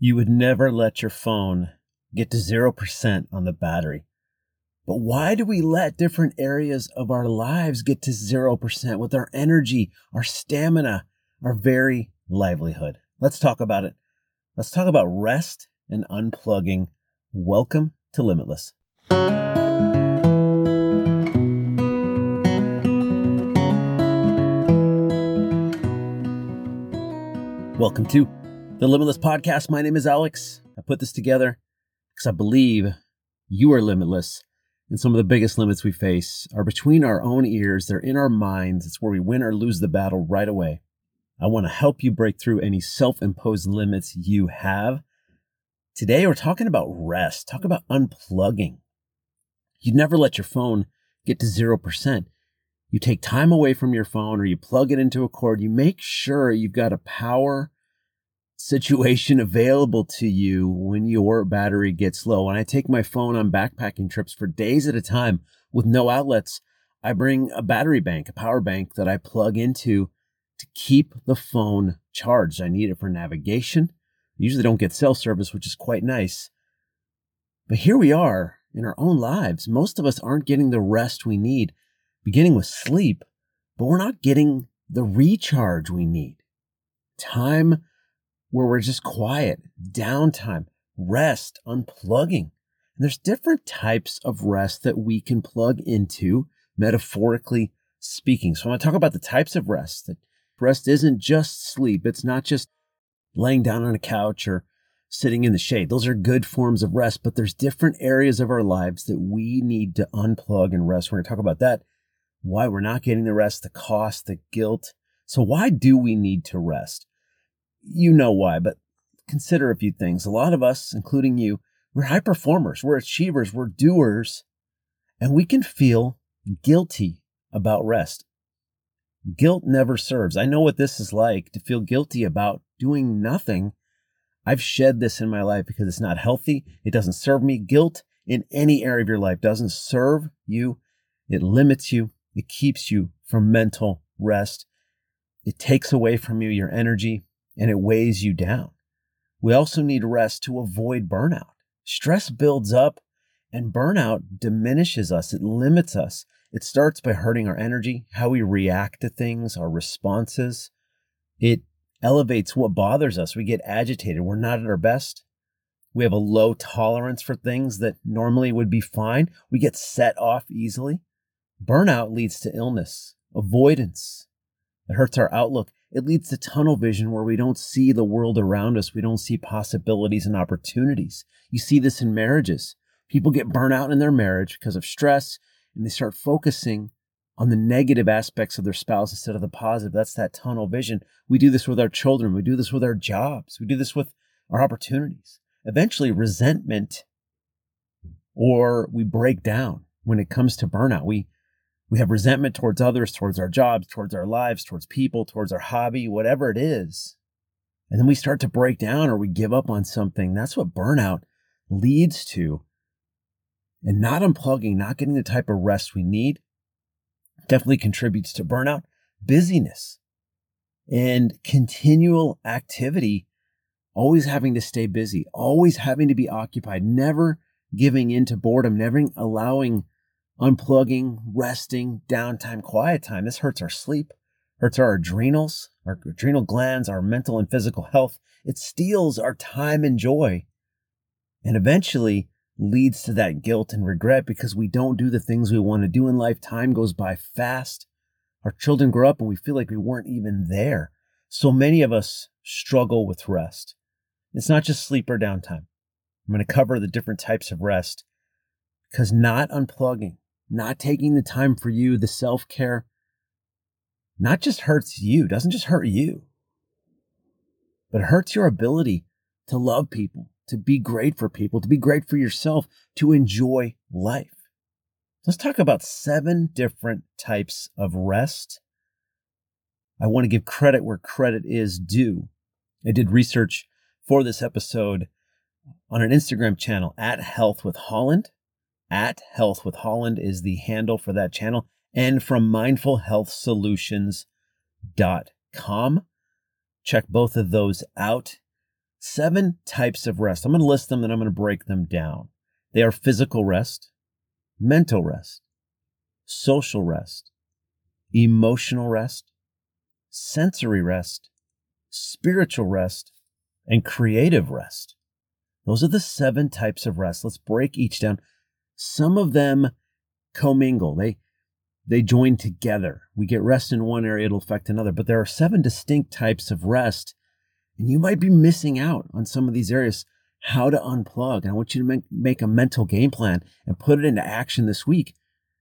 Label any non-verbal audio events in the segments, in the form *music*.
You would never let your phone get to 0% on the battery. But why do we let different areas of our lives get to 0% with our energy, our stamina, our very livelihood? Let's talk about it. Let's talk about rest and unplugging. Welcome to Limitless. Welcome to the Limitless Podcast. My name is Alex. I put this together because I believe you are limitless. And some of the biggest limits we face are between our own ears, they're in our minds. It's where we win or lose the battle right away. I want to help you break through any self imposed limits you have. Today, we're talking about rest, talk about unplugging. You never let your phone get to 0%. You take time away from your phone or you plug it into a cord. You make sure you've got a power situation *laughs* available to you when your battery gets low. When I take my phone on backpacking trips for days at a time with no outlets, I bring a battery bank, a power bank that I plug into to keep the phone charged. I need it for navigation. Usually don't get cell service, which is quite nice. But here we are in our own lives. Most of us aren't getting the rest we need, beginning with sleep, but we're not getting the recharge we need. Time where we're just quiet, downtime, rest, unplugging. And there's different types of rest that we can plug into, metaphorically speaking. So I want to talk about the types of rest. That rest isn't just sleep. It's not just laying down on a couch or sitting in the shade. Those are good forms of rest, but there's different areas of our lives that we need to unplug and rest. We're going to talk about that, why we're not getting the rest, the cost, the guilt. So why do we need to rest? You know why, but consider a few things. A lot of us, including you, we're high performers, we're achievers, we're doers, and we can feel guilty about rest. Guilt never serves. I know what this is like to feel guilty about doing nothing. I've shed this in my life because it's not healthy. It doesn't serve me. Guilt in any area of your life doesn't serve you. It limits you. It keeps you from mental rest. It takes away from you your energy and it weighs you down. We also need rest to avoid burnout. Stress builds up and burnout diminishes us. It limits us. It starts by hurting our energy, how we react to things, our responses. It elevates what bothers us. We get agitated. We're not at our best. We have a low tolerance for things that normally would be fine. We get set off easily. Burnout leads to illness, avoidance. It hurts our outlook. It leads to tunnel vision where we don't see the world around us. We don't see possibilities and opportunities. You see this in marriages. People get burnt out in their marriage because of stress and they start focusing on the negative aspects of their spouse instead of the positive. That's that tunnel vision. We do this with our children. We do this with our jobs. We do this with our opportunities. Eventually, resentment or we break down when it comes to burnout. We we have resentment towards others, towards our jobs, towards our lives, towards people, towards our hobby, whatever it is. And then we start to break down or we give up on something. That's what burnout leads to. And not unplugging, not getting the type of rest we need, definitely contributes to burnout. Busyness and continual activity, always having to stay busy, always having to be occupied, never giving in to boredom, never allowing unplugging, resting, downtime, quiet time. This hurts our sleep, hurts our adrenals, our adrenal glands, our mental and physical health. It steals our time and joy and eventually leads to that guilt and regret because we don't do the things we want to do in life. Time goes by fast. Our children grow up and we feel like we weren't even there. So many of us struggle with rest. It's not just sleep or downtime. I'm going to cover the different types of rest because not unplugging, not taking the time for you, the self care, not just hurts you, doesn't just hurt you, but hurts your ability to love people, to be great for people, to be great for yourself, to enjoy life. Let's talk about seven different types of rest. I want to give credit where credit is due. I did research for this episode on an Instagram channel at Health with Holland at Health with Holland is the handle for that channel, and from mindfulhealthsolutions.com. Check both of those out. Seven types of rest. I'm going to list them and I'm going to break them down. They are physical rest, mental rest, social rest, emotional rest, sensory rest, spiritual rest, and creative rest. Those are the seven types of rest. Let's break each down. Some of them commingle. They they join together. We get rest in one area, it'll affect another. But there are seven distinct types of rest, and you might be missing out on some of these areas. How to unplug. And I want you to make, make a mental game plan and put it into action this week.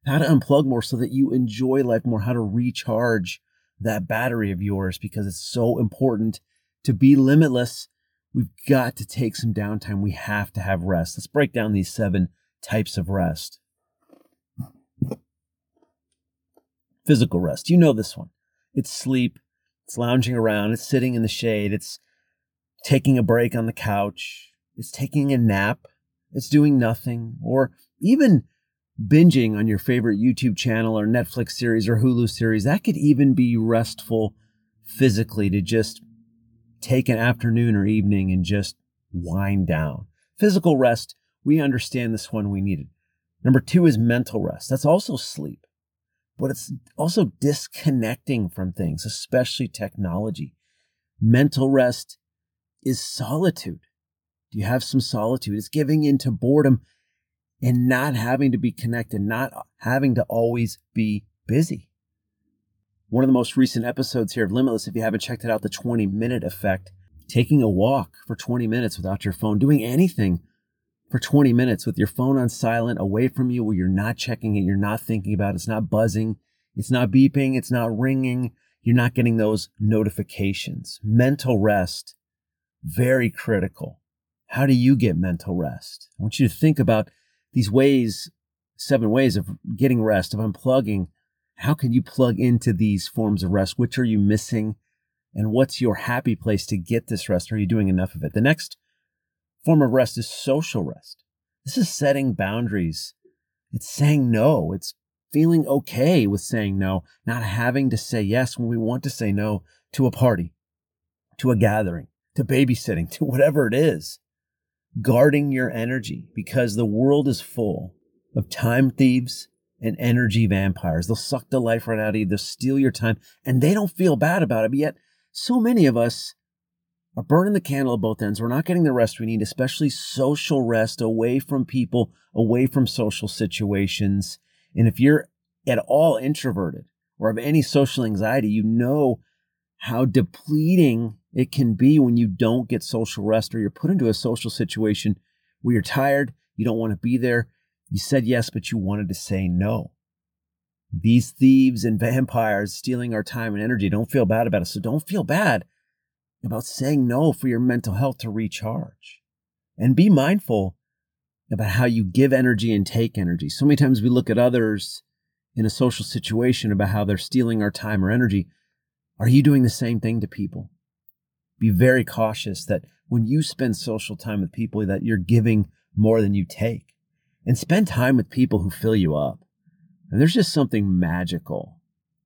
How to unplug more so that you enjoy life more, how to recharge that battery of yours because it's so important to be limitless. We've got to take some downtime. We have to have rest. Let's break down these seven types of rest. physical rest. You know this one. It's sleep, it's lounging around, it's sitting in the shade, it's taking a break on the couch, it's taking a nap, it's doing nothing, or even binging on your favorite YouTube channel or Netflix series or Hulu series. That could even be restful physically to just take an afternoon or evening and just wind down. Physical rest, we understand this one we needed. Number two is mental rest. That's also sleep but it's also disconnecting from things, especially technology. Mental rest is solitude. Do you have some solitude? It's giving into boredom and not having to be connected, not having to always be busy. One of the most recent episodes here of Limitless, if you haven't checked it out, the 20 minute effect, taking a walk for 20 minutes without your phone, doing anything for 20 minutes with your phone on silent, away from you, where you're not checking it, you're not thinking about it, it's not buzzing, it's not beeping, it's not ringing, you're not getting those notifications. Mental rest, very critical. How do you get mental rest? I want you to think about these ways, seven ways of getting rest, of unplugging. How can you plug into these forms of rest? Which are you missing? And what's your happy place to get this rest? Are you doing enough of it? The next form of rest is social rest. This is setting boundaries. It's saying no. It's feeling okay with saying no, not having to say yes when we want to say no to a party, to a gathering, to babysitting, *laughs* to whatever it is. Guarding your energy because the world is full of time thieves and energy vampires. They'll suck the life right out of you. They'll steal your time and they don't feel bad about it. But yet, so many of us are burning the candle at both ends. We're not getting the rest we need, especially social rest away from people, away from social situations. And if you're at all introverted or have any social anxiety, you know how depleting it can be when you don't get social rest or you're put into a social situation where you're tired, you don't want to be there. You said yes, but you wanted to say no. These thieves and vampires stealing our time and energy don't feel bad about it. So don't feel bad about saying no for your mental health to recharge. And be mindful about how you give energy and take energy. So many times we look at others in a social situation about how they're stealing our time or energy. Are you doing the same thing to people? Be very cautious that when you spend social time with people that you're giving more than you take. And spend time with people who fill you up. And there's just something magical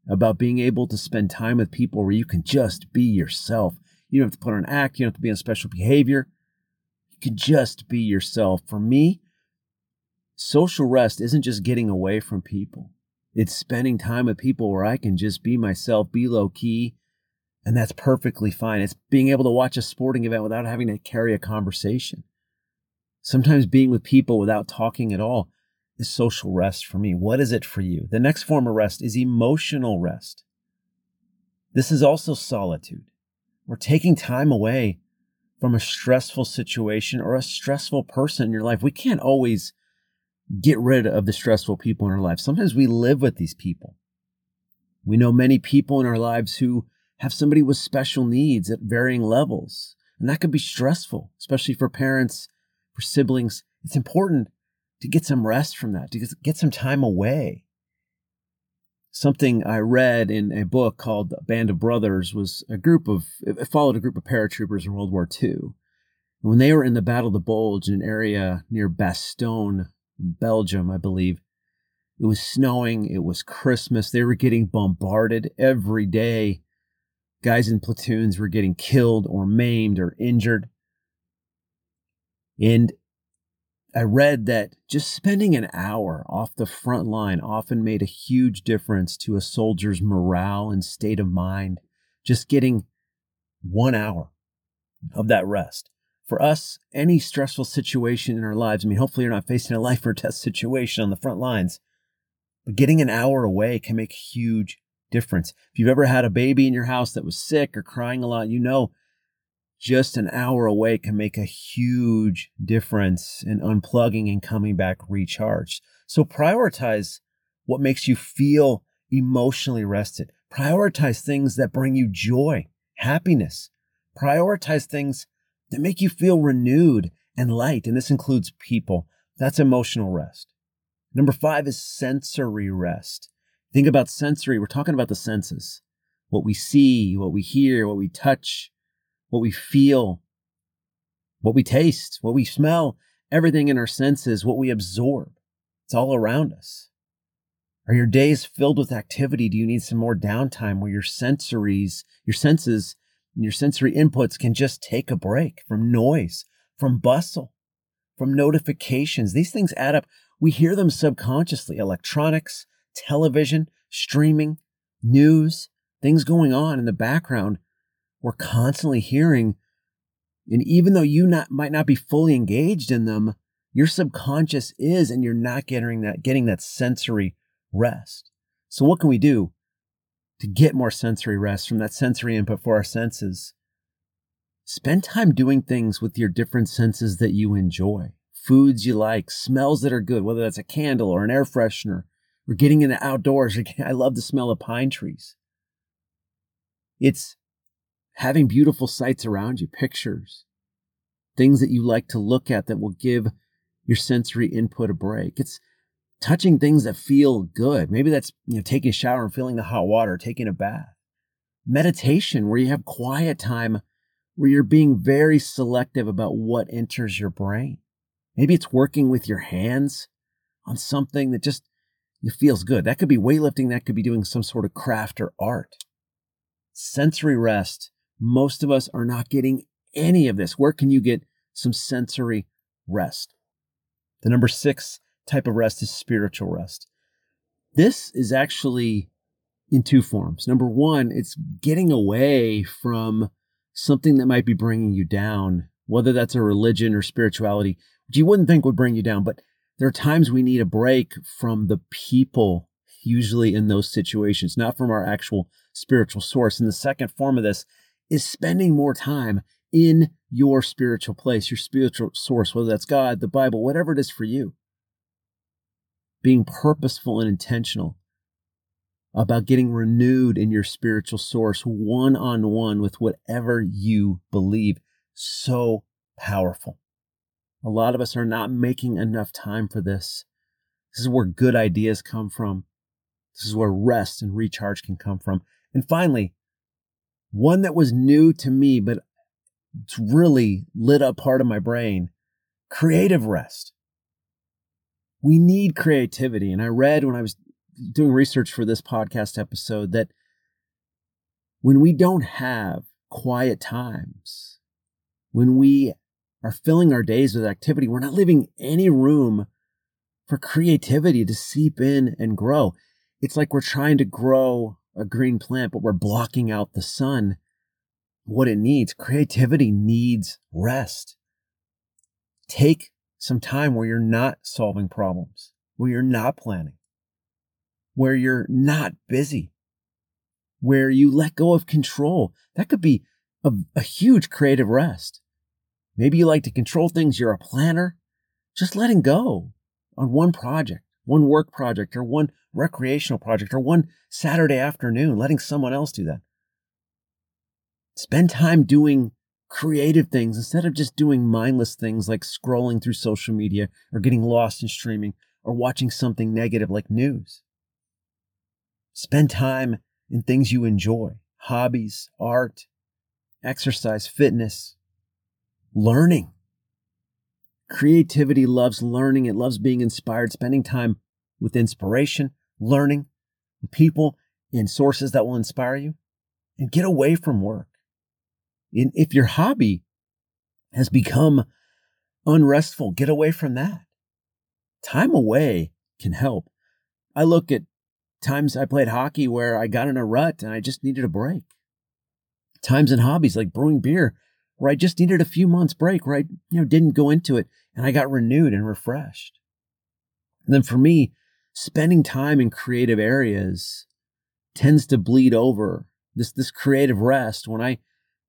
about being able to spend time with people where you can just be yourself you don't have to put on an act. You don't have to be on special behavior. You can just be yourself. For me, social rest isn't just getting away from people. It's spending time with people where I can just be myself, be low key, and that's perfectly fine. It's being able to watch a sporting event without having to carry a conversation. Sometimes being with people without talking at all is social rest for me. What is it for you? The next form of rest is emotional rest. This is also solitude. We're taking time away from a stressful situation or a stressful person in your life. We can't always get rid of the stressful people in our life. Sometimes we live with these people. We know many people in our lives who have somebody with special needs at varying levels. And that could be stressful, especially for parents, for siblings. It's important to get some rest from that, to get some time away something I read in a book called Band of Brothers was a group of, it followed a group of paratroopers in World War II. When they were in the Battle of the Bulge, in an area near Bastogne, Belgium, I believe, it was snowing, it was Christmas, they were getting bombarded every day. Guys in platoons were getting killed or maimed or injured. And I read that just spending an hour off the front line often made a huge difference to a soldier's morale and state of mind. Just getting one hour of that rest. For us, any stressful situation in our lives, I mean, hopefully you're not facing a life or death situation on the front lines, but getting an hour away can make a huge difference. If you've ever had a baby in your house that was sick or crying a lot, you know just an hour away can make a huge difference in unplugging and coming back recharged. So prioritize what makes you feel emotionally rested. Prioritize things that bring you joy, happiness. Prioritize things that make you feel renewed and light. And this includes people. That's emotional rest. Number five is sensory rest. Think about sensory. We're talking about the senses what we see, what we hear, what we touch, what we feel, what we taste, what we smell, everything in our senses, what we absorb. It's all around us. Are your days filled with activity? Do you need some more downtime where your sensories, your senses, and your sensory inputs can just take a break from noise, from bustle, from notifications? These things add up. We hear them subconsciously electronics, television, streaming, news, things going on in the background we're constantly hearing. And even though you not, might not be fully engaged in them, your subconscious is, and you're not getting that, getting that sensory rest. So what can we do to get more sensory rest from that sensory input for our senses? Spend time doing things with your different senses that you enjoy. Foods you like, smells that are good, whether that's a candle or an air freshener, or getting in the outdoors. *laughs* I love the smell of pine trees. It's having beautiful sights around you, pictures, things that you like to look at that will give your sensory input a break. It's touching things that feel good. Maybe that's, you know, taking a shower and feeling the hot water, taking a bath. Meditation, where you have quiet time, where you're being very selective about what enters your brain. Maybe it's working with your hands on something that just it feels good. That could be weightlifting, that could be doing some sort of craft or art. Sensory rest most of us are not getting any of this. Where can you get some sensory rest? The number six type of rest is spiritual rest. This is actually in two forms. Number one, it's getting away from something that might be bringing you down, whether that's a religion or spirituality, which you wouldn't think would bring you down. But there are times we need a break from the people, usually in those situations, not from our actual spiritual source. And the second form of this is spending more time in your spiritual place, your spiritual source, whether that's God, the Bible, whatever it is for you. Being purposeful and intentional about getting renewed in your spiritual source, one on one with whatever you believe. So powerful. A lot of us are not making enough time for this. This is where good ideas come from. This is where rest and recharge can come from. And finally, one that was new to me, but it's really lit up part of my brain creative rest. We need creativity. And I read when I was doing research for this podcast episode that when we don't have quiet times, when we are filling our days with activity, we're not leaving any room for creativity to seep in and grow. It's like we're trying to grow a green plant, but we're blocking out the sun. What it needs, creativity needs rest. Take some time where you're not solving problems, where you're not planning, where you're not busy, where you let go of control. That could be a, a huge creative rest. Maybe you like to control things, you're a planner. Just letting go on one project one work project or one recreational project or one Saturday afternoon, letting someone else do that. Spend time doing creative things instead of just doing mindless things like scrolling through social media or getting lost in streaming or watching something negative like news. Spend time in things you enjoy hobbies, art, exercise, fitness, learning. Creativity loves learning. It loves being inspired, spending time with inspiration, learning, people and sources that will inspire you, and get away from work. And if your hobby has become unrestful. Get away from that. Time away can help. I look at times I played hockey where I got in a rut and I just needed a break. Times in hobbies like brewing beer where I just needed a few months break where I you know didn't go into it and I got renewed and refreshed. And then for me, spending time in creative areas tends to bleed over. This this creative rest when I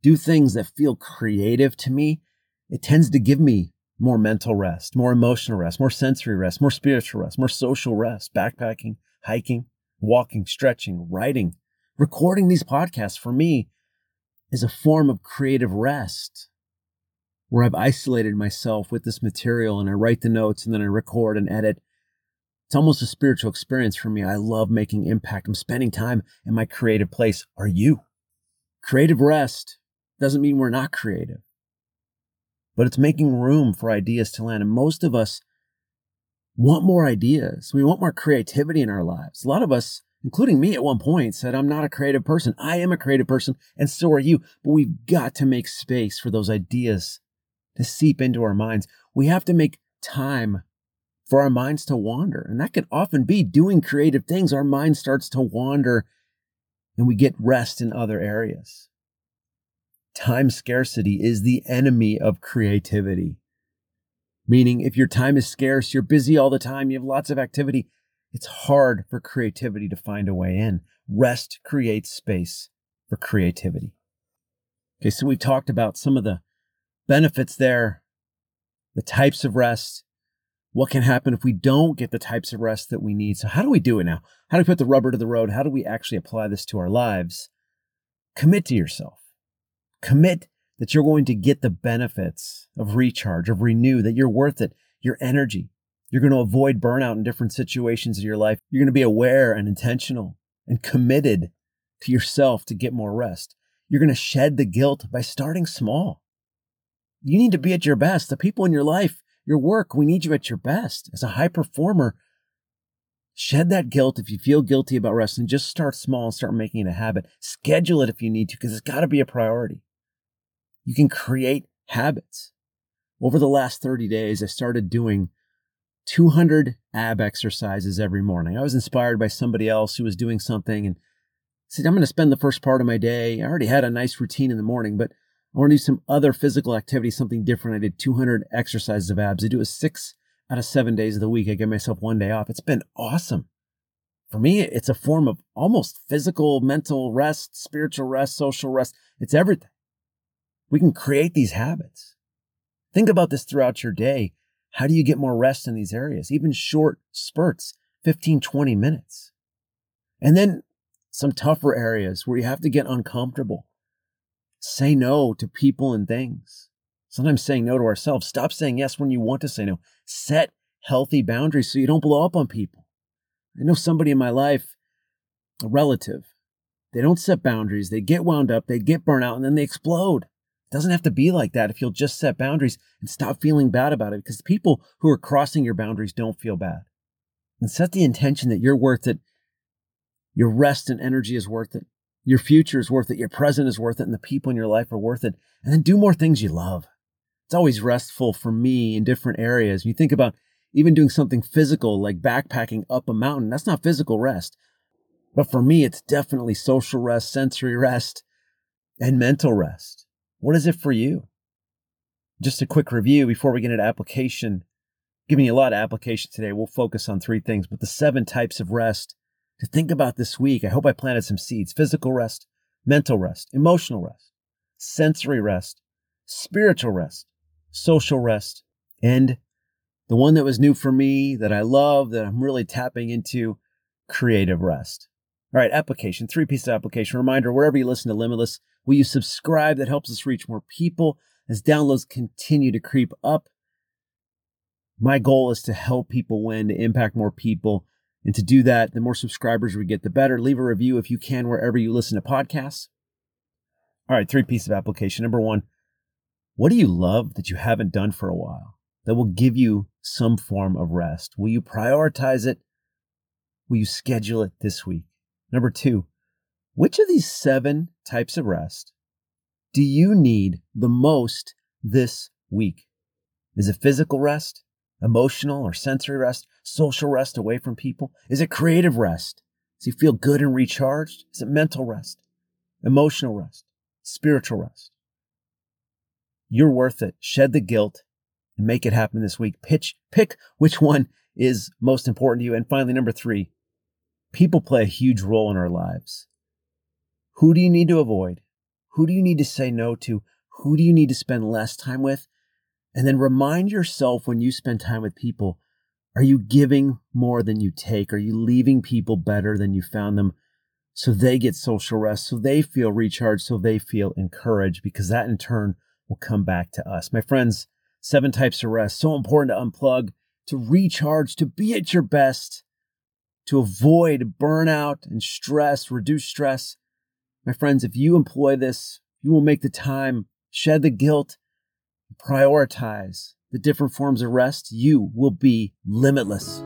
do things that feel creative to me, it tends to give me more mental rest, more emotional rest, more sensory rest, more spiritual rest, more social rest, backpacking, hiking, walking, stretching, writing, recording these podcasts for me is a form of creative rest where I've isolated myself with this material and I write the notes and then I record and edit. It's almost a spiritual experience for me. I love making impact. I'm spending time in my creative place. Are you? Creative rest doesn't mean we're not creative but it's making room for ideas to land. And most of us want more ideas. We want more creativity in our lives. A lot of us, including me at one point, said, I'm not a creative person. I am a creative person, and so are you. But we've got to make space for those ideas to seep into our minds. We have to make time for our minds to wander. And that can often be doing creative things. Our mind starts to wander and we get rest in other areas time scarcity is the enemy of creativity. Meaning, if your time is scarce, you're busy all the time, you have lots of activity, it's hard for creativity to find a way in. Rest creates space for creativity. Okay, so we've talked about some of the benefits there, the types of rest, what can happen if we don't get the types of rest that we need. So, how do we do it now? How do we put the rubber to the road? How do we actually apply this to our lives? Commit to yourself. Commit that you're going to get the benefits of recharge, of renew, that you're worth it, your energy. You're going to avoid burnout in different situations of your life. You're going to be aware and intentional and committed to yourself to get more rest. You're going to shed the guilt by starting small. You need to be at your best. The people in your life, your work, we need you at your best. As a high performer, shed that guilt if you feel guilty about rest and just start small and start making it a habit. Schedule it if you need to, because it's got to be a priority. You can create habits. Over the last 30 days, I started doing 200 ab exercises every morning. I was inspired by somebody else who was doing something and said, I'm going to spend the first part of my day. I already had a nice routine in the morning, but I want to do some other physical activity, something different. I did 200 exercises of abs. I do it six out of seven days of the week. I give myself one day off. It's been awesome. For me, it's a form of almost physical, mental rest, spiritual rest, social rest. It's everything. We can create these habits. Think about this throughout your day. How do you get more rest in these areas? Even short spurts, 15, 20 minutes. And then some tougher areas where you have to get uncomfortable. Say no to people and things. Sometimes saying no to ourselves. Stop saying yes when you want to say no. Set healthy boundaries so you don't blow up on people. I know somebody in my life, a relative, they don't set boundaries. They get wound up, they get burnt out, and then they explode doesn't have to be like that if you'll just set boundaries and stop feeling bad about it because people who are crossing your boundaries don't feel bad. And set the intention that you're worth it. Your rest and energy is worth it. Your future is worth it. Your present is worth it. And the people in your life are worth it. And then do more things you love. It's always restful for me in different areas. You think about even doing something physical like backpacking up a mountain. That's not physical rest. But for me, it's definitely social rest, sensory rest, and mental rest. What is it for you? Just a quick review before we get into application. Giving you a lot of application today. We'll focus on three things, but the seven types of rest to think about this week. I hope I planted some seeds physical rest, mental rest, emotional rest, sensory rest, spiritual rest, social rest, and the one that was new for me that I love, that I'm really tapping into creative rest. All right, application, three pieces of application. Reminder wherever you listen to Limitless, will you subscribe? That helps us reach more people as downloads continue to creep up. My goal is to help people win, to impact more people. And to do that, the more subscribers we get, the better. Leave a review if you can, wherever you listen to podcasts. All right, three pieces of application. Number one, what do you love that you haven't done for a while that will give you some form of rest? Will you prioritize it? Will you schedule it this week? Number two, which of these seven types of rest do you need the most this week? Is it physical rest, emotional or sensory rest, social rest away from people? Is it creative rest? Does he feel good and recharged? Is it mental rest, emotional rest, spiritual rest? You're worth it. Shed the guilt and make it happen this week. Pitch, pick which one is most important to you. And finally, number three, people play a huge role in our lives. Who do you need to avoid? Who do you need to say no to? Who do you need to spend less time with? And then remind yourself when you spend time with people, are you giving more than you take? Are you leaving people better than you found them so they get social rest, so they feel recharged, so they feel encouraged? Because that in turn will come back to us. My friends, seven types of rest, so important to unplug, to recharge, to be at your best, to avoid burnout and stress, reduce stress. My friends, if you employ this, you will make the time, shed the guilt, prioritize the different forms of rest, you will be limitless.